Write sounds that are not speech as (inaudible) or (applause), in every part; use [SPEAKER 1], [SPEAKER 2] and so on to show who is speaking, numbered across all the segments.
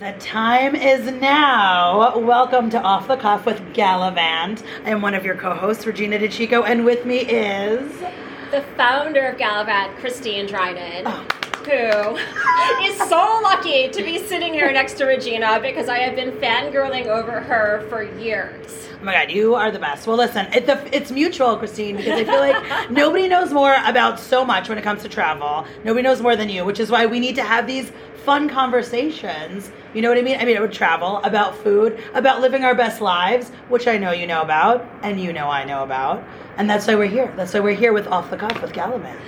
[SPEAKER 1] The time is now. Welcome to Off the Cuff with Galavante. I am one of your co-hosts, Regina DeCicco, and with me is
[SPEAKER 2] the founder of Galavante, Christine Drinan.
[SPEAKER 1] Oh.
[SPEAKER 2] Who (laughs) is so lucky to be sitting here next to Regina because I have been fangirling over her for years.
[SPEAKER 1] Oh my god, you are the best. Well, listen, it, the, it's mutual, Christine, because I feel like (laughs) nobody knows more about so much when it comes to travel. Nobody knows more than you, which is why we need to have these fun conversations. You know what I mean? I mean, it would travel, about food, about living our best lives, which I know you know about, and you know I know about. And that's why we're here. That's why we're here with Off the Cuff with Galavante.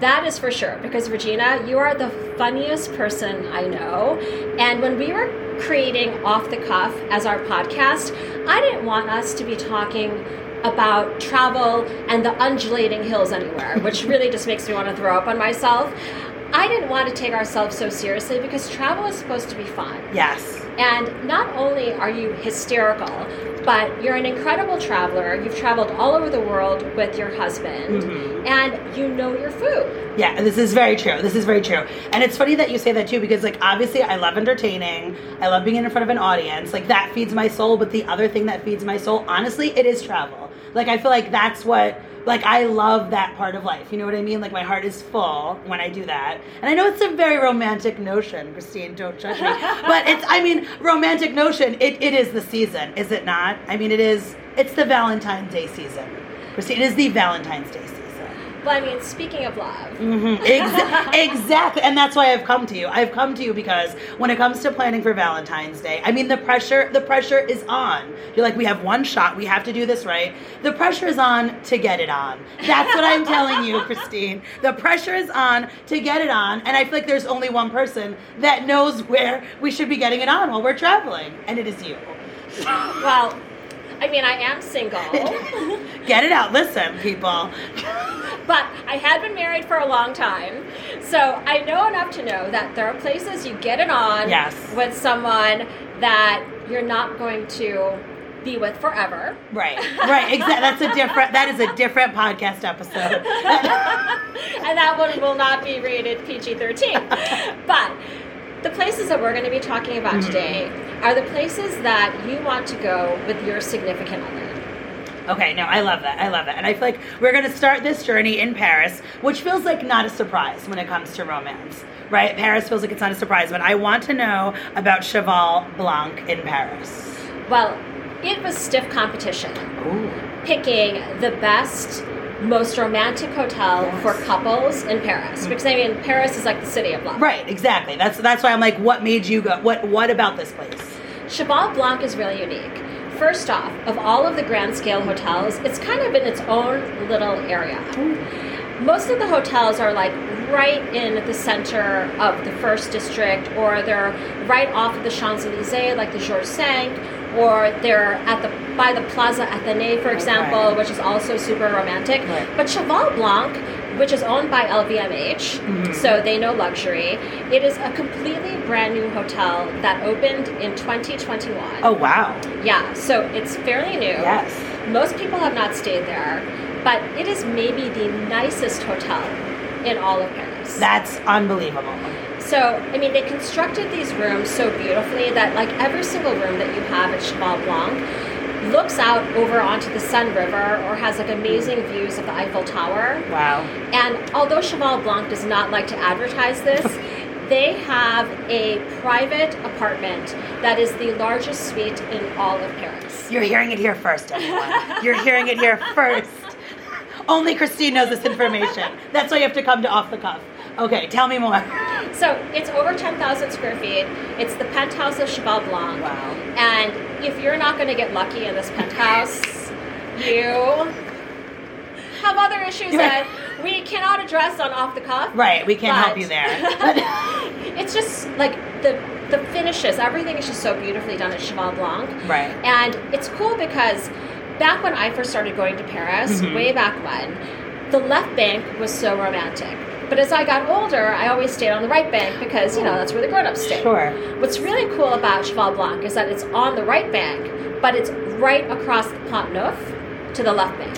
[SPEAKER 2] That is for sure, because Regina, you are the funniest person I know. And when we were creating Off the Cuff as our podcast, I didn't want us to be talking about travel and the undulating hills anywhere, which really just makes me want to throw up on myself. I didn't want to take ourselves so seriously because travel is supposed to be fun.
[SPEAKER 1] Yes.
[SPEAKER 2] And not only are you hysterical, but you're an incredible traveler. You've traveled all over the world with your husband, mm-hmm. and you know your food.
[SPEAKER 1] Yeah, this is very true. This is very true. And it's funny that you say that too, because like obviously I love entertaining. I love being in front of an audience. Like that feeds my soul. But the other thing that feeds my soul, honestly, it is travel. Like I feel like that's what like I love that part of life. You know what I mean? Like my heart is full when I do that. And I know it's a very romantic notion, Christine, don't judge me. (laughs) but it's I mean, romantic notion, it, it is the season, is it not? I mean it is it's the Valentine's Day season. Christine, it is the Valentine's Day season.
[SPEAKER 2] Well, I mean, speaking of love.
[SPEAKER 1] Mm-hmm. Ex- (laughs) exactly. And that's why I've come to you. I've come to you because when it comes to planning for Valentine's Day, I mean, the pressure, the pressure is on. You're like, we have one shot. We have to do this right. The pressure is on to get it on. That's what I'm telling you, (laughs) Christine. The pressure is on to get it on. And I feel like there's only one person that knows where we should be getting it on while we're traveling. And it is you.
[SPEAKER 2] Well, I mean, I am single. (laughs)
[SPEAKER 1] Get it out. Listen, people. (laughs)
[SPEAKER 2] but I had been married for a long time. So I know enough to know that there are places you get it on
[SPEAKER 1] yes.
[SPEAKER 2] with someone that you're not going to be with forever.
[SPEAKER 1] Right. Right. Exactly. That's a different that is a different podcast episode. (laughs)
[SPEAKER 2] and that one will not be rated PG-13. but the places that we're going to be talking about mm-hmm. today are the places that you want to go with your significant other.
[SPEAKER 1] Okay, no, I love that. I love that. And I feel like we're going to start this journey in Paris, which feels like not a surprise when it comes to romance, right? Paris feels like it's not a surprise, but I want to know about Cheval Blanc in Paris.
[SPEAKER 2] Well, it was stiff competition.
[SPEAKER 1] Ooh.
[SPEAKER 2] Picking the best most romantic hotel yes. for couples in Paris. Mm-hmm. Because I mean, Paris is like the city of love.
[SPEAKER 1] Right, exactly. That's that's why I'm like, what made you go? What what about this place?
[SPEAKER 2] Cheval Blanc is really unique. First off, of all of the grand scale hotels, it's kind of in its own little area. Most of the hotels are like right in the center of the first district, or they're right off of the Champs Elysees, like the Georges V or they're at the by the Plaza Athénée, for example, okay. which is also super romantic.
[SPEAKER 1] Right.
[SPEAKER 2] But Cheval Blanc, which is owned by LVMH,
[SPEAKER 1] mm-hmm.
[SPEAKER 2] so they know luxury. It is a completely brand new hotel that opened in 2021.
[SPEAKER 1] Oh wow!
[SPEAKER 2] Yeah, so it's fairly new.
[SPEAKER 1] Yes.
[SPEAKER 2] Most people have not stayed there, but it is maybe the nicest hotel in all of Paris.
[SPEAKER 1] That's unbelievable.
[SPEAKER 2] So, I mean, they constructed these rooms so beautifully that, like, every single room that you have at Cheval Blanc looks out over onto the Seine River or has like amazing views of the Eiffel Tower.
[SPEAKER 1] Wow.
[SPEAKER 2] And although Cheval Blanc does not like to advertise this, (laughs) they have a private apartment that is the largest suite in all of Paris.
[SPEAKER 1] You're hearing it here first, everyone. You're hearing it here (laughs) first. Only Christine knows this information. That's why you have to come to Off the Cuff. Okay, tell me more.
[SPEAKER 2] So it's over 10,000 square feet. It's the penthouse of Cheval Blanc.
[SPEAKER 1] Wow.
[SPEAKER 2] And if you're not going to get lucky in this penthouse, you have other issues that we cannot address on off the cuff.
[SPEAKER 1] Right, we can't help you there. (laughs)
[SPEAKER 2] it's just like the the finishes, everything is just so beautifully done at Cheval Blanc.
[SPEAKER 1] Right.
[SPEAKER 2] And it's cool because back when I first started going to Paris, mm-hmm. way back when, the left bank was so romantic but as I got older, I always stayed on the right bank because, you know, that's where the grown ups stay.
[SPEAKER 1] Sure.
[SPEAKER 2] What's really cool about Cheval Blanc is that it's on the right bank, but it's right across the Pont Neuf to the left bank.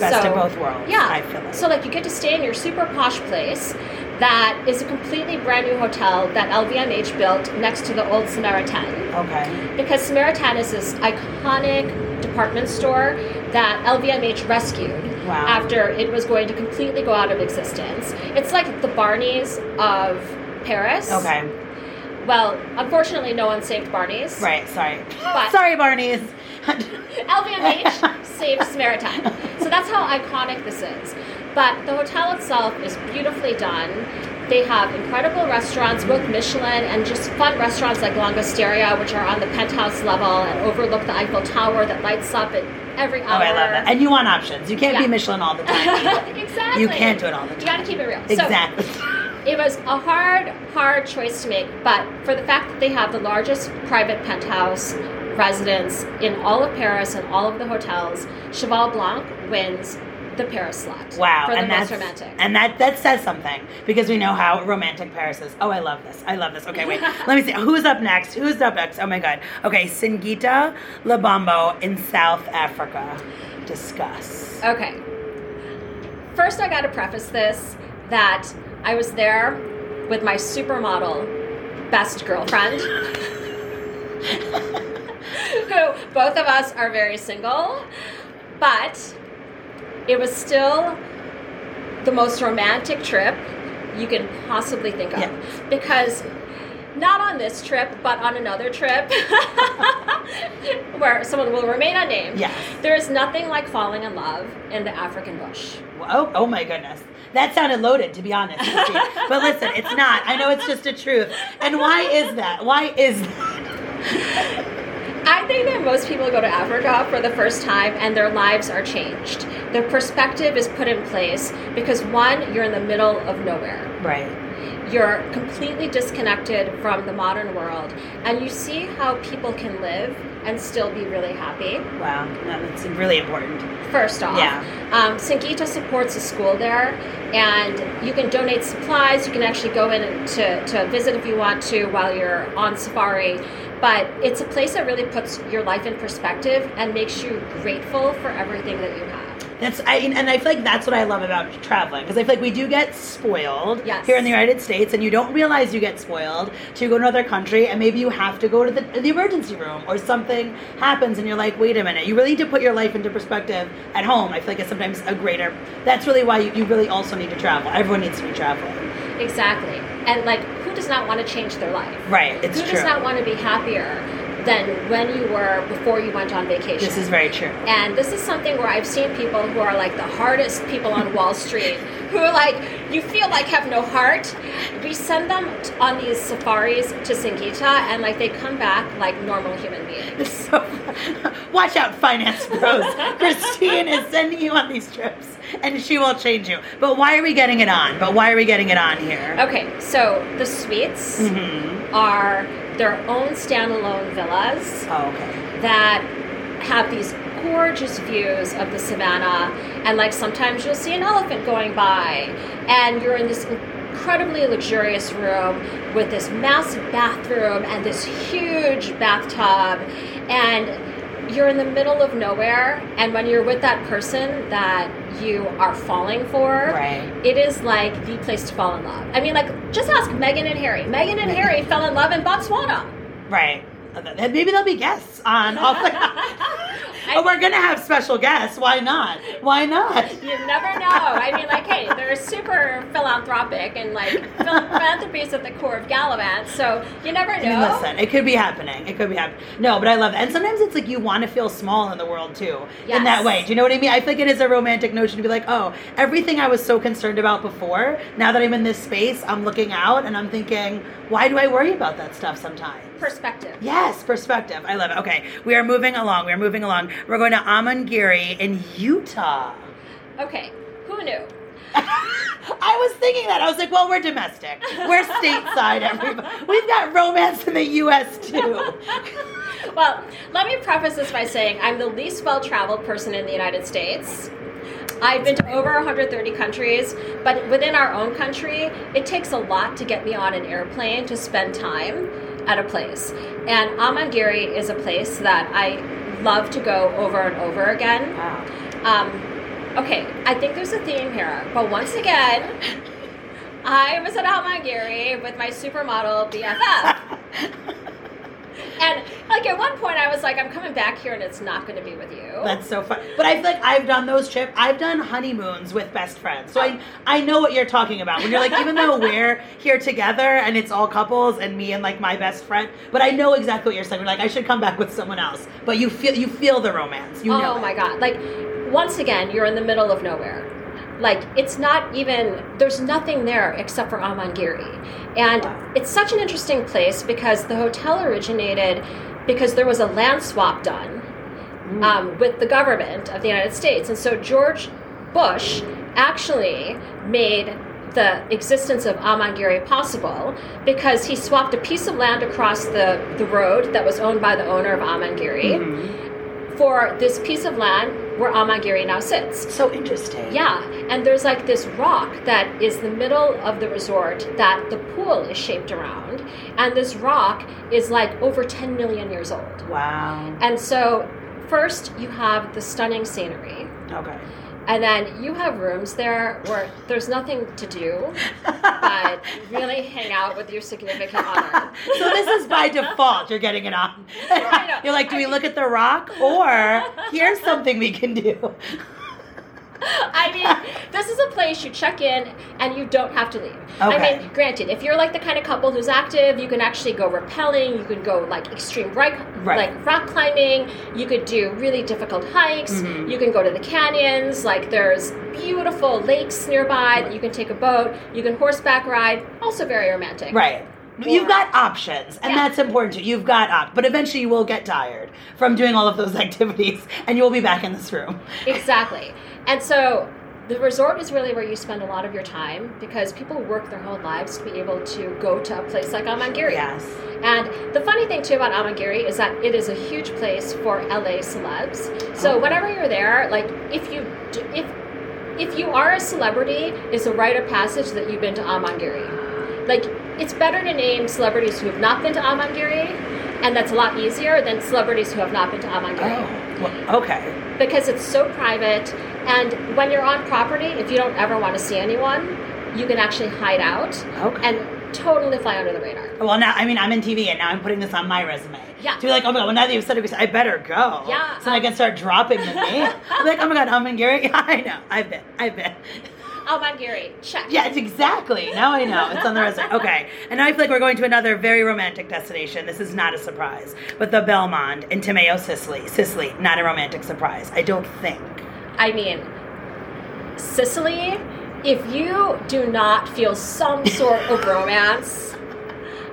[SPEAKER 1] Best so, of both worlds.
[SPEAKER 2] Yeah.
[SPEAKER 1] I feel like.
[SPEAKER 2] So, like, you get to stay in your super posh place, that is a completely brand new hotel that LVMH built next to the old Samaritaine.
[SPEAKER 1] Okay.
[SPEAKER 2] Because Samaritaine is this iconic department store that LVMH rescued
[SPEAKER 1] Wow.
[SPEAKER 2] after it was going to completely go out of existence. It's like the Barney's of Paris.
[SPEAKER 1] Okay.
[SPEAKER 2] Well, unfortunately, no one saved Barney's.
[SPEAKER 1] Right. Sorry.
[SPEAKER 2] But- (laughs)
[SPEAKER 1] Sorry, Barney's.
[SPEAKER 2] LVMH (laughs) saved Samaritaine. So that's how iconic this is. But the hotel itself is beautifully done. They have incredible restaurants, both Michelin and just fun restaurants like Langosteria, which are on the penthouse level and overlook the Eiffel Tower that lights up at every
[SPEAKER 1] Oh. I love that. And you want options. You can't
[SPEAKER 2] Yeah.
[SPEAKER 1] be Michelin all the time. (laughs)
[SPEAKER 2] exactly.
[SPEAKER 1] You can't do it all the time.
[SPEAKER 2] You got to keep it real.
[SPEAKER 1] Exactly.
[SPEAKER 2] So it was a hard, hard choice to make, but for the fact that they have the largest private penthouse residence in all of Paris and all of the hotels, Cheval Blanc wins the Paris slot.
[SPEAKER 1] Wow,
[SPEAKER 2] For the
[SPEAKER 1] and
[SPEAKER 2] most
[SPEAKER 1] that's
[SPEAKER 2] romantic.
[SPEAKER 1] and that that says something because we know how romantic Paris is. Oh, I love this. I love this. Okay, wait. (laughs) Let me see. Who's up next? Who's up next? Oh my God. Okay, Singita Lebombo in South Africa. Discuss.
[SPEAKER 2] Okay. First, I got to preface this that I was there with my supermodel best girlfriend, (laughs) who both of us are very single, but it was still the most romantic trip you can possibly think of.
[SPEAKER 1] Yeah.
[SPEAKER 2] Because not on this trip, but on another trip (laughs) where someone will remain unnamed.
[SPEAKER 1] Yes.
[SPEAKER 2] There is nothing like falling in love in the African bush.
[SPEAKER 1] Oh, oh my goodness. That sounded loaded, to be honest. (laughs) But listen, it's not. I know it's just a truth. And why is that? Why is that? (laughs)
[SPEAKER 2] I think that most people go to Africa for the first time and their lives are changed. Their perspective is put in place because one, you're in the middle of nowhere.
[SPEAKER 1] Right.
[SPEAKER 2] You're completely disconnected from the modern world and you see how people can live and still be really happy.
[SPEAKER 1] Wow. That's really important.
[SPEAKER 2] First off,
[SPEAKER 1] Yeah.
[SPEAKER 2] um, Singita supports a school there, and you can donate supplies. You can actually go in to, to visit if you want to while you're on safari. But it's a place that really puts your life in perspective and makes you grateful for everything that you have.
[SPEAKER 1] That's I and I feel like that's what I love about traveling because I feel like we do get spoiled
[SPEAKER 2] Yes.
[SPEAKER 1] here in the United States, and you don't realize you get spoiled till you go to another country, and maybe you have to go to the, the emergency room or something happens, and you're like, wait a minute, you really need to put your life into perspective at home. I feel like it's sometimes a greater. That's really why you, you really also need to travel. Everyone needs to be traveling.
[SPEAKER 2] Exactly. And like, does not want to change their life?
[SPEAKER 1] Right. It's
[SPEAKER 2] who
[SPEAKER 1] true.
[SPEAKER 2] does not want to be happier than when you were before you went on vacation?
[SPEAKER 1] this is very true.
[SPEAKER 2] And this is something where I've seen people who are like the hardest people on Wall Street, (laughs) who are like, you feel like have no heart. We send them on these safaris to Singita and like they come back like normal human beings.
[SPEAKER 1] So, watch out, finance bros. (laughs) Christine is sending you on these trips, and she will change you. But why are we getting it on? But why are we getting it on here?
[SPEAKER 2] Okay, so the suites
[SPEAKER 1] Mhm.
[SPEAKER 2] are their own standalone villas
[SPEAKER 1] Oh, okay.
[SPEAKER 2] that have these gorgeous views of the savannah and like sometimes you'll see an elephant going by and you're in this incredibly luxurious room with this massive bathroom and this huge bathtub and you're in the middle of nowhere and when you're with that person that you are falling for
[SPEAKER 1] Right.
[SPEAKER 2] it is like the place to fall in love i mean like just ask megan and harry megan and harry fell in love in botswana
[SPEAKER 1] Right. Maybe there'll be guests on. Off (laughs) (laughs) (laughs) (laughs) oh, we're gonna have special guests. Why not? Why not?
[SPEAKER 2] You never know. I mean, like, hey, they're super philanthropic and like (laughs) philanthropy is at the core of Galavante, so you never
[SPEAKER 1] I mean,
[SPEAKER 2] know.
[SPEAKER 1] listen, it could be happening. It could be happening. No, but I love it. And sometimes it's like you want to feel small in the world too. In that way. Do you know what I mean? I feel like it is a romantic notion to be like, oh, everything I was so concerned about before, now that I'm in this space, I'm looking out and I'm thinking, why do I worry about that stuff sometimes?
[SPEAKER 2] Perspective.
[SPEAKER 1] Yes, perspective. I love it. Okay, we are moving along. We are moving along. We're going to Amangiri in Utah.
[SPEAKER 2] Okay, who knew? (laughs)
[SPEAKER 1] I was thinking that. I was like, well, we're domestic. We're (laughs) stateside, everybody. We've got romance in the U.S. too. (laughs)
[SPEAKER 2] Well, let me preface this by saying I'm the least well traveled person in the United States. I've been to over 130 countries, but within our own country, it takes a lot to get me on an airplane to spend time at a place. And Amangiri is a place that I love to go over and over again.
[SPEAKER 1] Wow.
[SPEAKER 2] Um, okay, I think there's a theme here, but once again, (laughs) I was at Amangiri with my supermodel BFF. (laughs) And like at one point, I was like, I'm coming back here, and it's not going to be with you.
[SPEAKER 1] That's so fun. But I feel like I've done those trips. I've done honeymoons with best friends, so I I know what you're talking about. When you're like, even though we're (laughs) here together and it's all couples and me and like my best friend, but I know exactly what you're saying. You're like, I should come back with someone else, but you feel you feel the romance. You know.
[SPEAKER 2] oh my
[SPEAKER 1] it.
[SPEAKER 2] god! Like once again, you're in the middle of nowhere. Like it's not even there's nothing there except for Amangiri, and
[SPEAKER 1] Wow.
[SPEAKER 2] it's such an interesting place because the hotel originated because there was a land swap done
[SPEAKER 1] Mm.
[SPEAKER 2] um, with the government of the United States. And so George Bush actually made the existence of Amangiri possible because he swapped a piece of land across the, the road that was owned by the owner of Amangiri
[SPEAKER 1] Mhm.
[SPEAKER 2] for this piece of land where Amangiri now sits.
[SPEAKER 1] So interesting.
[SPEAKER 2] Yeah, and there's like this rock that is the middle of the resort that the pool is shaped around. And this rock is like over 10 million years old.
[SPEAKER 1] Wow.
[SPEAKER 2] And so, first, you have the stunning scenery.
[SPEAKER 1] Okay.
[SPEAKER 2] And then you have rooms there where there's nothing to do but (laughs) really hang out with your significant other.
[SPEAKER 1] so this is by default. You're getting it on. (laughs) You're like, do we look at the rock or (laughs) here's something we can do? (laughs)
[SPEAKER 2] I mean, this is a place you check in and you don't have to leave. I mean, granted, if you're like the kind of couple who's active, you can actually go rappelling, you can go like extreme right,
[SPEAKER 1] Right.
[SPEAKER 2] like rock climbing, you could do really difficult hikes,
[SPEAKER 1] Mhm.
[SPEAKER 2] you can go to the canyons, like there's beautiful lakes nearby that you can take a boat, you can horseback ride, also very romantic.
[SPEAKER 1] Right. You've got options, and
[SPEAKER 2] Yeah.
[SPEAKER 1] that's important too. You've got op, but eventually you will get tired from doing all of those (laughs) activities, and you will be back in this room.
[SPEAKER 2] Exactly. And so the resort is really where you spend a lot of your time because people work their whole lives to be able to go to a place like Amangiri.
[SPEAKER 1] Yes.
[SPEAKER 2] And the funny thing too about Amangiri is that it is a huge place for LA celebs. So
[SPEAKER 1] Okay.
[SPEAKER 2] whenever you're there, like if you do, if if you are a celebrity, it's a rite of passage that you've been to Amangiri. Like it's better to name celebrities who have not been to Amangiri, and that's a lot easier than celebrities who have not been to Amangiri
[SPEAKER 1] Oh. Well, okay.
[SPEAKER 2] because it's so private. And when you're on property, if you don't ever want to see anyone, you can actually hide out
[SPEAKER 1] Okay.
[SPEAKER 2] and totally fly under the radar.
[SPEAKER 1] Well, now I mean I'm in TV, and now I'm putting this on my resume.
[SPEAKER 2] Yeah.
[SPEAKER 1] To be like, oh my god, well now that you've said it, I better go.
[SPEAKER 2] Yeah,
[SPEAKER 1] So I
[SPEAKER 2] um,
[SPEAKER 1] can start dropping the name. (laughs) I'm like, oh my god, I'm in Gary. Yeah, (laughs) I know. I've been. I've been.
[SPEAKER 2] Oh, Amangiri, check.
[SPEAKER 1] Yeah, it's exactly. Now I know. It's on the resume. (laughs) Okay. And now I feel like we're going to another very romantic destination. This is not a surprise. But the Belmond in Timeo, Sicily. Sicily, not a romantic surprise. I don't think.
[SPEAKER 2] I mean, Sicily, if you do not feel some sort of (laughs) romance,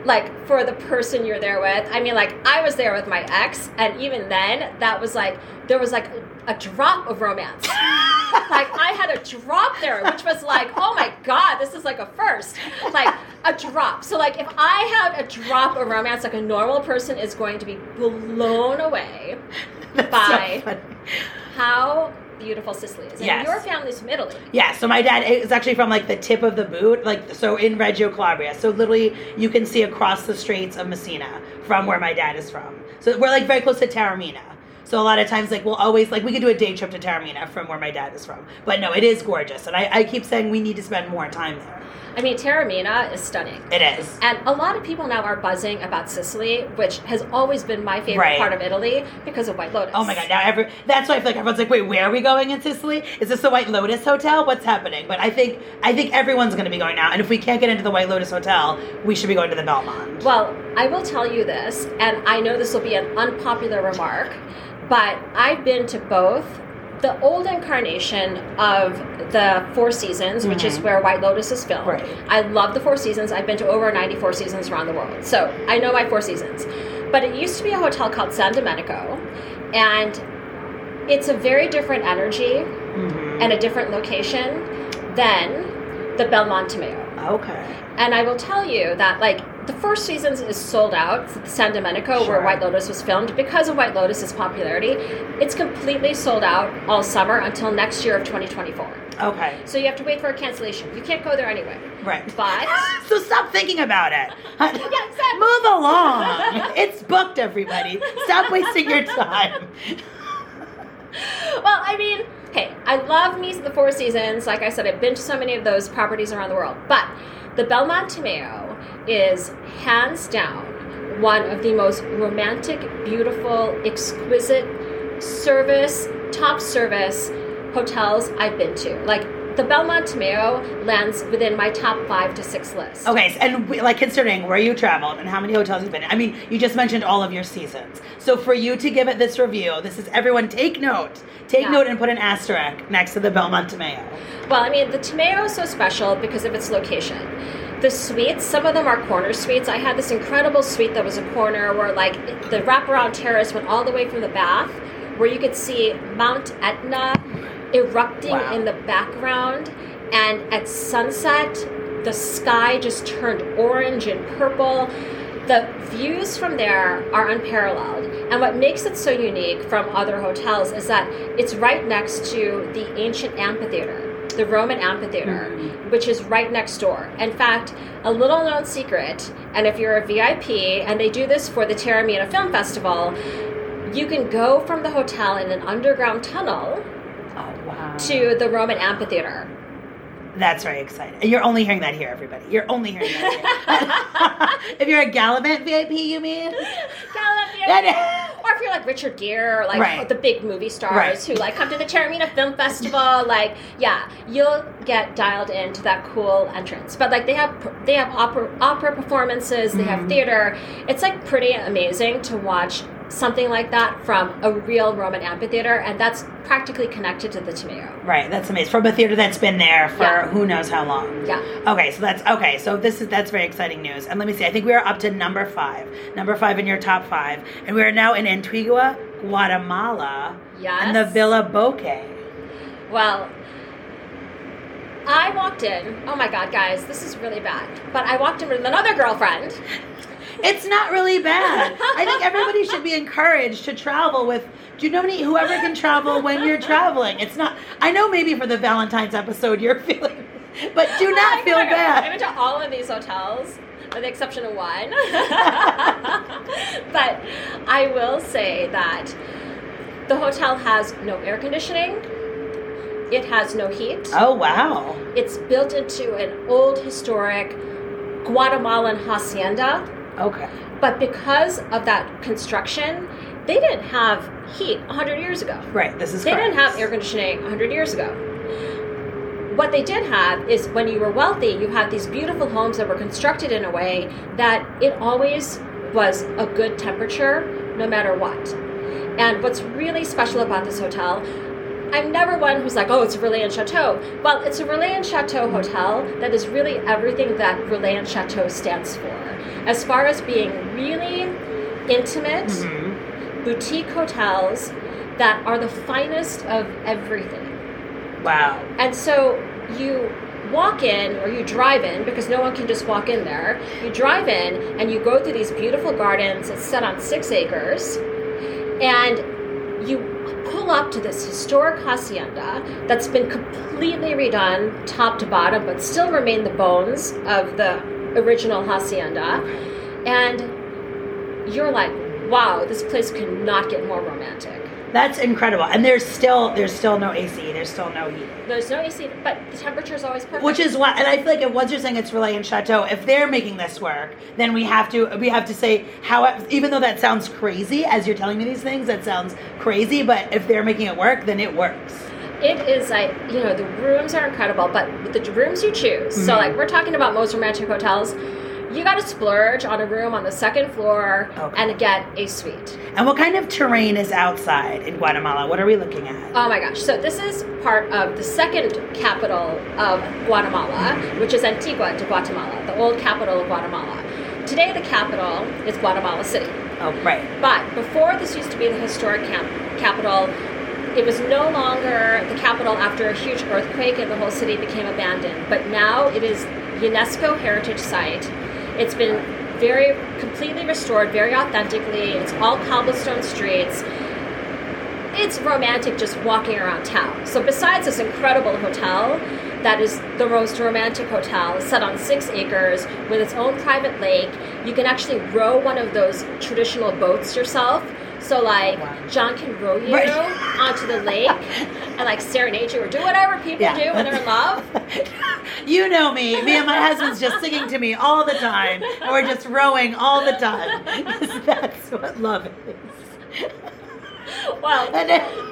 [SPEAKER 2] like for the person you're there with, I mean, like I was there with my ex, and even then, that was like, there was like a drop of romance. Like I had a drop there, which was like, oh my god, this is like a first, like a drop. So like if I had a drop of romance, like a normal person is going to be blown away (laughs)
[SPEAKER 1] That's
[SPEAKER 2] Bye.
[SPEAKER 1] so
[SPEAKER 2] how beautiful Sicily is. And
[SPEAKER 1] Yes.
[SPEAKER 2] your family's from Italy.
[SPEAKER 1] Yeah, so my dad is actually from like the tip of the boot, like so in Reggio Calabria. So literally, you can see across the straits of Messina from where my dad is from. So we're like very close to Taormina. So a lot of times, like we'll always like we could do a day trip to Taormina from where my dad is from. But no, it is gorgeous, and I, I keep saying we need to spend more time there.
[SPEAKER 2] I mean, Taormina is stunning.
[SPEAKER 1] It is.
[SPEAKER 2] And a lot of people now are buzzing about Sicily, which has always been my favorite
[SPEAKER 1] Right.
[SPEAKER 2] part of Italy because of White Lotus.
[SPEAKER 1] Oh my god! Now every that's why I feel like everyone's like, wait, where are we going in Sicily? Is this the White Lotus Hotel? What's happening? But I think I think everyone's going to be going now, and if we can't get into the White Lotus Hotel, we should be going to the Belmond.
[SPEAKER 2] Well, I will tell you this, and I know this will be an unpopular remark, but I've been to both the old incarnation of the Four Seasons, which is
[SPEAKER 1] Mhm.
[SPEAKER 2] where White Lotus is filmed.
[SPEAKER 1] Right.
[SPEAKER 2] I love the Four Seasons. I've been to over 94 seasons around the world. So I know my Four Seasons. But it used to be a hotel called San Domenico, and it's a very different energy
[SPEAKER 1] Mhm.
[SPEAKER 2] and a different location than the Belmond Timeo.
[SPEAKER 1] Okay.
[SPEAKER 2] And I will tell you that, like, the first seasons is sold out, San Domenico,
[SPEAKER 1] Sure.
[SPEAKER 2] where White Lotus was filmed, because of White Lotus's popularity. It's completely sold out all summer until next year of 2024.
[SPEAKER 1] Okay.
[SPEAKER 2] So you have to wait for a cancellation. You can't go there anyway.
[SPEAKER 1] Right.
[SPEAKER 2] But (laughs)
[SPEAKER 1] So stop thinking about it. (laughs)
[SPEAKER 2] yeah, exactly.
[SPEAKER 1] Move along. It's booked, everybody. Stop wasting your time.
[SPEAKER 2] well, I mean, hey, I love me the Four Seasons. Like I said, I've been to so many of those properties around the world. But The Belmond Timeo is hands down one of the most romantic, beautiful, exquisite service, top service hotels I've been to. Like the Belmond Timeo lands within my top five to six list.
[SPEAKER 1] Okay, and we, like considering where you traveled and how many hotels you've been in. I mean, you just mentioned all of your seasons. So for you to give it this review, this is everyone take note. Take
[SPEAKER 2] Yeah.
[SPEAKER 1] note and put an asterisk next to the Belmond Timeo.
[SPEAKER 2] Well, I mean, the Timeo is so special because of its location. The suites, some of them are corner suites. I had this incredible suite that was a corner where, like, the wraparound terrace went all the way from the bath, where you could see Mount Etna erupting
[SPEAKER 1] Wow.
[SPEAKER 2] in the background. And at sunset, the sky just turned orange and purple. The views from there are unparalleled. And what makes it so unique from other hotels is that it's right next to the ancient amphitheater, the Roman amphitheater, which is right next door. In fact, a little known secret, and if you're a VIP, and they do this for the Taormina Film Festival, you can go from the hotel in an underground tunnel
[SPEAKER 1] Oh wow.
[SPEAKER 2] to the Roman amphitheater.
[SPEAKER 1] That's very exciting. You're only hearing that here, everybody. You're only hearing that here. (laughs) if you're a Galavante VIP, you mean? (laughs) That
[SPEAKER 2] or if you're like Richard Gere, or like
[SPEAKER 1] Right.
[SPEAKER 2] the big movie stars
[SPEAKER 1] Right.
[SPEAKER 2] who like come to the Taormina Film Festival, like yeah, you'll get dialed into that cool entrance. But like they have they have opera opera performances, they
[SPEAKER 1] Mm-hmm.
[SPEAKER 2] have theater. It's like pretty amazing to watch something like that from a real Roman amphitheater, and that's practically connected to the Timeo.
[SPEAKER 1] Right, that's amazing. From a theater that's been there for
[SPEAKER 2] Yeah.
[SPEAKER 1] who knows how long.
[SPEAKER 2] Yeah.
[SPEAKER 1] Okay, so that's okay. So this is that's very exciting news. And let me see. I think we are up to number five. Number five in your top five, and we are now in Antigua, Guatemala, and the Villa Bokéh.
[SPEAKER 2] Well, I walked in. Oh my god, guys, this is really bad. But I walked in with another girlfriend. (laughs)
[SPEAKER 1] It's not really bad. I think everybody should be encouraged to travel with. Do you know any whoever can travel when you're traveling? It's not. I know maybe for the Valentine's episode you're (laughs) feeling, but do not
[SPEAKER 2] I
[SPEAKER 1] feel
[SPEAKER 2] bad. I went to all of these hotels, with the exception of one. (laughs) but I will say that the hotel has no air conditioning. It has no heat.
[SPEAKER 1] Oh wow!
[SPEAKER 2] It's built into an old historic Guatemalan hacienda.
[SPEAKER 1] Okay.
[SPEAKER 2] But because of that construction, they didn't have heat 100 years ago.
[SPEAKER 1] Right. This is.
[SPEAKER 2] They didn't have air conditioning 100 years ago. What they did have is when you were wealthy, you had these beautiful homes that were constructed in a way that it always was a good temperature no matter what. And what's really special about this hotel, I'm never one who's like, oh, it's a Relais Chateau. Well, it's a Relais Chateau hotel that is really everything that Relais Chateau stands for. As far as being really intimate,
[SPEAKER 1] Mhm.
[SPEAKER 2] boutique hotels that are the finest of everything.
[SPEAKER 1] Wow.
[SPEAKER 2] And so you walk in or you drive in because no one can just walk in there. You drive in and you go through these beautiful gardens. It's set on six acres. And you pull up to this historic hacienda that's been completely redone top to bottom, but still remain the bones of the original hacienda. And you're like, wow, this place could not get more romantic.
[SPEAKER 1] That's incredible. And there's still there's still no AC. There's still no heat.
[SPEAKER 2] There's no AC, but the temperature is always perfect.
[SPEAKER 1] Which is why, and I feel like if once you're saying it's Relais and Chateau, if they're making this work, then we have to we have to say how. Even though that sounds crazy, as you're telling me these things, that sounds crazy. But if they're making it work, then it works.
[SPEAKER 2] It is like you know the rooms are incredible, but with the rooms you choose. So
[SPEAKER 1] Mhm.
[SPEAKER 2] like we're talking about most romantic hotels, you got to splurge on a room on the second floor
[SPEAKER 1] Okay.
[SPEAKER 2] and get a suite.
[SPEAKER 1] And what kind of terrain is outside in Guatemala? What are we looking at?
[SPEAKER 2] Oh my gosh! So this is part of the second capital of Guatemala, which is Antigua de Guatemala, the old capital of Guatemala. Today the capital is Guatemala City.
[SPEAKER 1] Oh, right.
[SPEAKER 2] But before this used to be the historic camp- capital, it was no longer the capital after a huge earthquake and the whole city became abandoned. But now it is UNESCO heritage site. It's been very completely restored, very authentically. It's all cobblestone streets. It's romantic just walking around town. So besides this incredible hotel, that is the most romantic hotel, set on six acres with its own private lake. You can actually row one of those traditional boats yourself. So like John can row you
[SPEAKER 1] Right.
[SPEAKER 2] onto the lake and like serenade you or do whatever people
[SPEAKER 1] Yeah.
[SPEAKER 2] do when they're in love. (laughs)
[SPEAKER 1] you know me. Me and my husband's just singing to me all the time, and we're just rowing all the time. (laughs) That's what love is.
[SPEAKER 2] Well,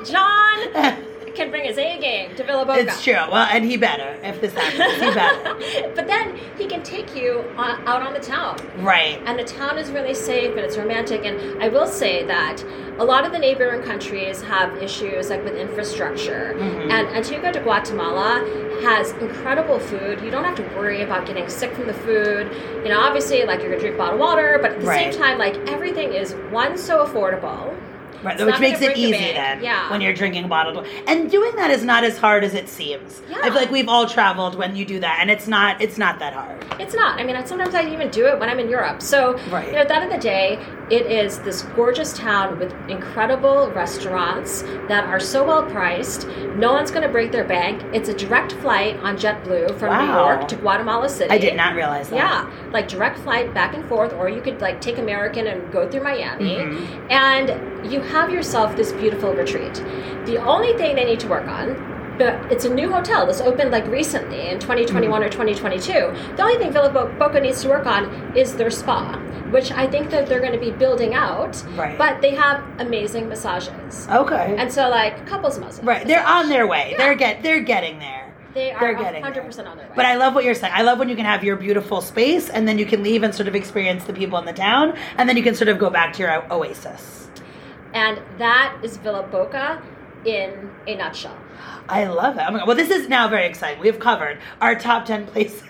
[SPEAKER 2] John can bring his A game to Villa Bokéh.
[SPEAKER 1] it's true. Well, and he better if this happens. He better. (laughs)
[SPEAKER 2] but then he can take you on, out on the town.
[SPEAKER 1] Right.
[SPEAKER 2] And the town is really safe and it's romantic. And I will say that a lot of the neighboring countries have issues like with infrastructure.
[SPEAKER 1] Mhm.
[SPEAKER 2] And Antigua de Guatemala has incredible food. You don't have to worry about getting sick from the food. You know, obviously, like you're gonna drink bottled water, but at the
[SPEAKER 1] Right.
[SPEAKER 2] same time, like everything is one so affordable.
[SPEAKER 1] Right,
[SPEAKER 2] It's
[SPEAKER 1] which makes it easy then
[SPEAKER 2] Yeah.
[SPEAKER 1] when you're drinking bottled water. And doing that is not as hard as it seems. I feel like we've all traveled when you do that, and it's not it's not that hard.
[SPEAKER 2] It's not. I mean, I- sometimes I even do it when I'm in Europe. So,
[SPEAKER 1] Right.
[SPEAKER 2] you know, at the end of the day, it is this gorgeous town with incredible restaurants that are so well priced. No one's going to break their bank. It's a direct flight on JetBlue from New York to Guatemala City.
[SPEAKER 1] I did not realize that.
[SPEAKER 2] Yeah, like direct flight back and forth, or you could like take American and go through Miami,
[SPEAKER 1] Mhm.
[SPEAKER 2] and you have yourself this beautiful retreat. The only thing they need to work on, but it's a new hotel. This opened like recently in 2021
[SPEAKER 1] Mm-hmm.
[SPEAKER 2] or 2022. The only thing Villa Bokéh needs to work on is their spa, which I think that they're going to be building out.
[SPEAKER 1] Right.
[SPEAKER 2] But they have amazing massages,
[SPEAKER 1] Okay.
[SPEAKER 2] and so like couples massage.
[SPEAKER 1] right. They're on their way.
[SPEAKER 2] Yeah.
[SPEAKER 1] They're get they're getting there.
[SPEAKER 2] They are
[SPEAKER 1] they're getting
[SPEAKER 2] 100
[SPEAKER 1] there.
[SPEAKER 2] percent on their way.
[SPEAKER 1] But I love what you're saying. I love when you can have your beautiful space and then you can leave and sort of experience the people in the town and then you can sort of go back to your oasis.
[SPEAKER 2] And that is Villa Bokéh in a nutshell.
[SPEAKER 1] I love it. Oh. Well, this is now very exciting. We've covered our top 10 places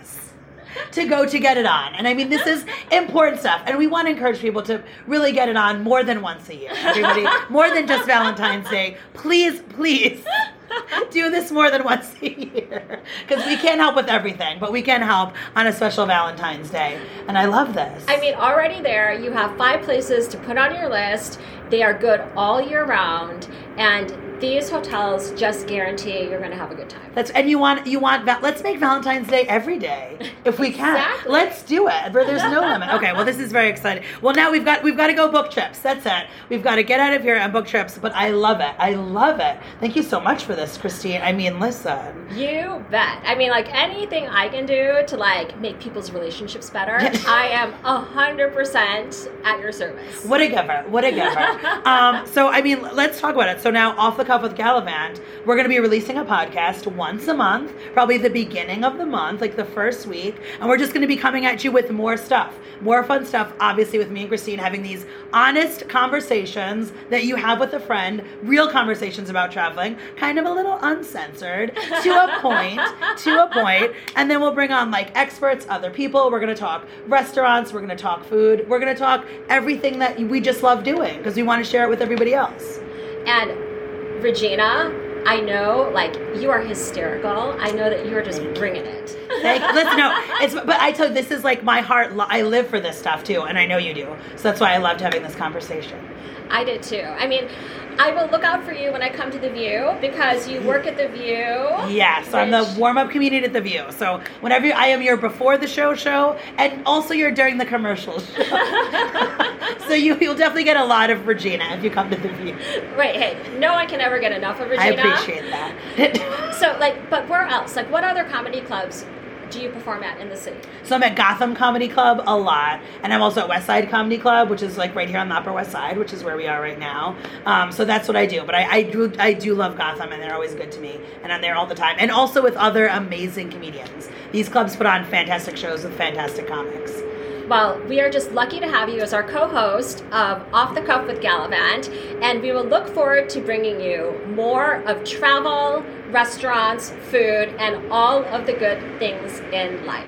[SPEAKER 1] to go to get it on. And I mean, this is important stuff. And we want to encourage people to really get it on more than once a year. Everybody, more than just Valentine's Day. Please, please do this more than once a year. Because we can't help with everything, but we can help on a special Valentine's Day. And I love this.
[SPEAKER 2] I mean, already there, you have five places to put on your list. They are good all year round, and these hotels just guarantee you're going to have a good time.
[SPEAKER 1] That's and you want you want let's make Valentine's Day every day (laughs) if we can.
[SPEAKER 2] Exactly.
[SPEAKER 1] Let's do it there's no limit. Okay, well this is very exciting. Well now we've got we've got to go book trips. That's it. We've got to get out of here and book trips. But I love it. I love it. Thank you so much for this, Christine. I mean, listen.
[SPEAKER 2] You bet. I mean, like anything I can do to like make people's relationships better, (laughs) I am a hundred percent at your service.
[SPEAKER 1] What a giver. What a giver. (laughs) um, so, I mean, let's talk about it. So, now, off the cuff with Galavante, we're going to be releasing a podcast once a month, probably the beginning of the month, like the first week. And we're just going to be coming at you with more stuff, more fun stuff, obviously, with me and Christine having these honest conversations that you have with a friend, real conversations about traveling, kind of a little uncensored to a (laughs) point, to a point. And then we'll bring on like experts, other people. We're going to talk restaurants, we're going to talk food, we're going to talk everything that we just love doing because we want to share it with everybody else.
[SPEAKER 2] And Regina, I know, like you are hysterical. I know that you are just bringing it.
[SPEAKER 1] Thank, listen, no, it's but I told this is like my heart. I live for this stuff too, and I know you do. So that's why I loved having this conversation.
[SPEAKER 2] I did too. I mean, I will look out for you when I come to the View because you work at the View.
[SPEAKER 1] Yes, I'm the warm up comedian at the View. So whenever you, I am your before the show show, and also you're during the commercial show. (laughs) so you you'll definitely get a lot of Regina if you come to the View.
[SPEAKER 2] Right. Hey, no one can ever get enough of Regina.
[SPEAKER 1] I appreciate that. (laughs)
[SPEAKER 2] So, like, but where else? Like, what other comedy clubs do you perform at in the city?
[SPEAKER 1] So I'm at Gotham Comedy Club a lot, and I'm also at West Side Comedy Club, which is like right here on the Upper West Side, which is where we are right now. Um, so that's what I do. But I, I do I do love Gotham, and they're always good to me, and I'm there all the time, and also with other amazing comedians. These clubs put on fantastic shows with fantastic comics.
[SPEAKER 2] Well, we are just lucky to have you as our co host of Off the Cuff with Galavante, and we will look forward to bringing you more of travel, restaurants, food, and all of the good things in life.